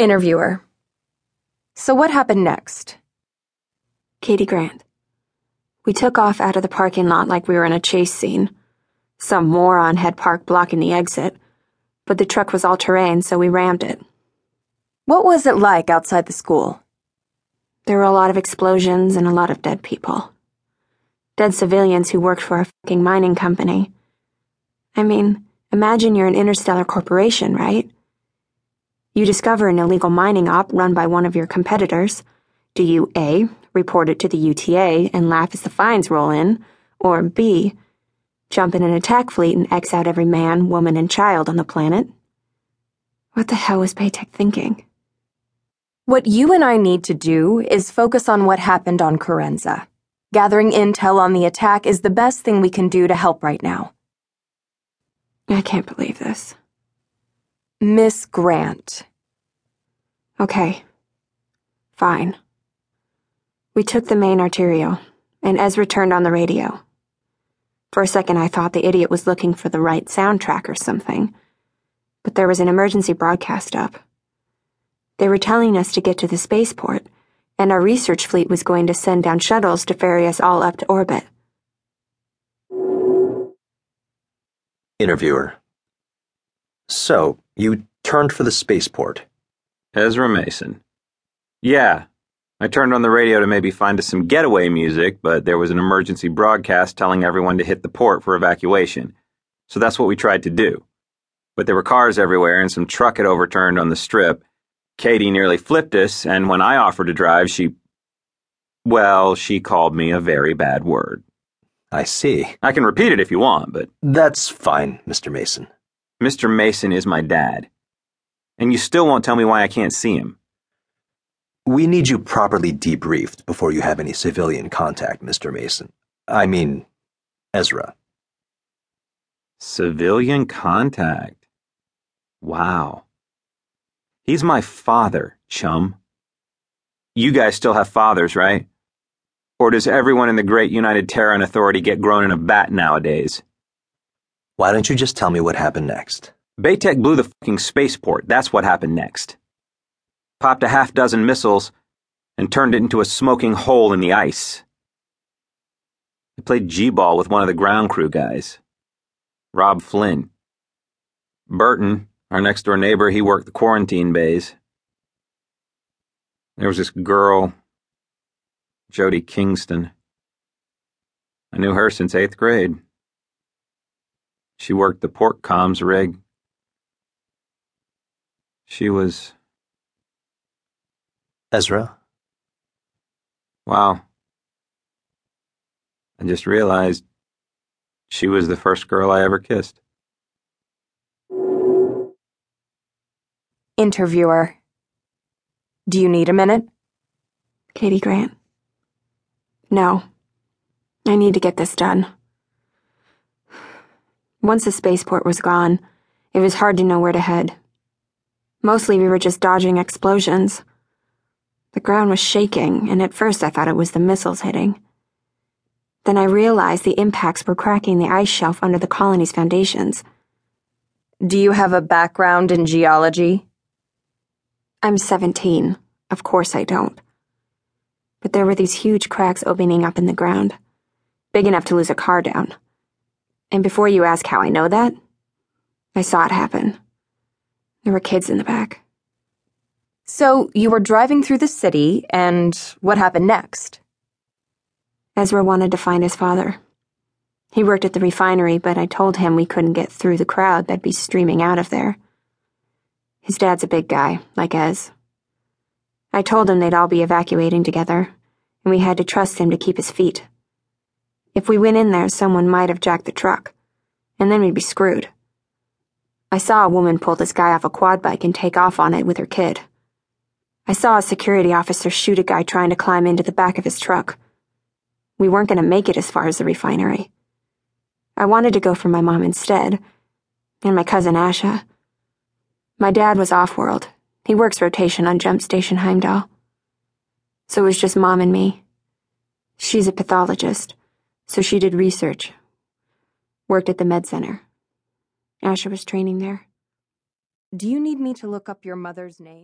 Interviewer. So what happened next? Kady Grant. We took off out of the parking lot like we were in a chase scene. Some moron had parked blocking the exit, but the truck was all terrain, so we rammed it. What was it like outside the school? There were a lot of explosions and a lot of dead people. Dead civilians who worked for a fucking mining company. I mean, imagine you're an interstellar corporation, right? You discover an illegal mining op run by one of your competitors. Do you A, report it to the UTA and laugh as the fines roll in, or B, jump in an attack fleet and X out every man, woman, and child on the planet? What the hell was BeiTech thinking? What you and I need to do is focus on what happened on Kerenza. Gathering intel on the attack is the best thing we can do to help right now. I can't believe this. Miss Grant. Okay. Fine. We took the main arterial, and Ezra turned on the radio. For a second, I thought the idiot was looking for the right soundtrack or something, but there was an emergency broadcast up. They were telling us to get to the spaceport, and our research fleet was going to send down shuttles to ferry us all up to orbit. Interviewer. So, you turned for the spaceport. Ezra Mason. Yeah, I turned on the radio to maybe find us some getaway music, but there was an emergency broadcast telling everyone to hit the port for evacuation. So that's what we tried to do. But there were cars everywhere and some truck had overturned on the strip. Kady nearly flipped us, and when I offered to drive, she. Well, she called me a very bad word. I see. I can repeat it if you want, but. That's fine, Mr. Mason. Mr. Mason is my dad. And you still won't tell me why I can't see him. We need you properly debriefed before you have any civilian contact, Mr. Mason. I mean, Ezra. Civilian contact. Wow. He's my father, chum. You guys still have fathers, right? Or does everyone in the great United Terran Authority get grown in a bat nowadays? Why don't you just tell me what happened next? BeiTech blew the fucking spaceport. That's what happened next. Popped a half dozen missiles and turned it into a smoking hole in the ice. I played G-ball with one of the ground crew guys, Rob Flynn. Burton, our next door neighbor, he worked the quarantine bays. There was this girl, Jody Kingston. I knew her since eighth grade. She worked the port comms rig. She was. Ezra? Wow. I just realized she was the first girl I ever kissed. Interviewer. Do you need a minute? Kady Grant. No. I need to get this done. Once the spaceport was gone, it was hard to know where to head. Mostly we were just dodging explosions. The ground was shaking, and at first I thought it was the missiles hitting. Then I realized the impacts were cracking the ice shelf under the colony's foundations. Do you have a background in geology? I'm 17. Of course I don't. But there were these huge cracks opening up in the ground, big enough to lose a car down. And before you ask how I know that, I saw it happen. There were kids in the back. So you were driving through the city, and what happened next? Ezra wanted to find his father. He worked at the refinery, but I told him we couldn't get through the crowd that'd be streaming out of there. His dad's a big guy, like Ez. I told him they'd all be evacuating together, and we had to trust him to keep his feet. If we went in there, someone might have jacked the truck, and then we'd be screwed. I saw a woman pull this guy off a quad bike and take off on it with her kid. I saw a security officer shoot a guy trying to climb into the back of his truck. We weren't going to make it as far as the refinery. I wanted to go for my mom instead, and my cousin Asha. My dad was off world. He works rotation on Jump Station Heimdall. So it was just mom and me. She's a pathologist, so she did research. Worked at the med center. Asha was training there. Do you need me to look up your mother's name?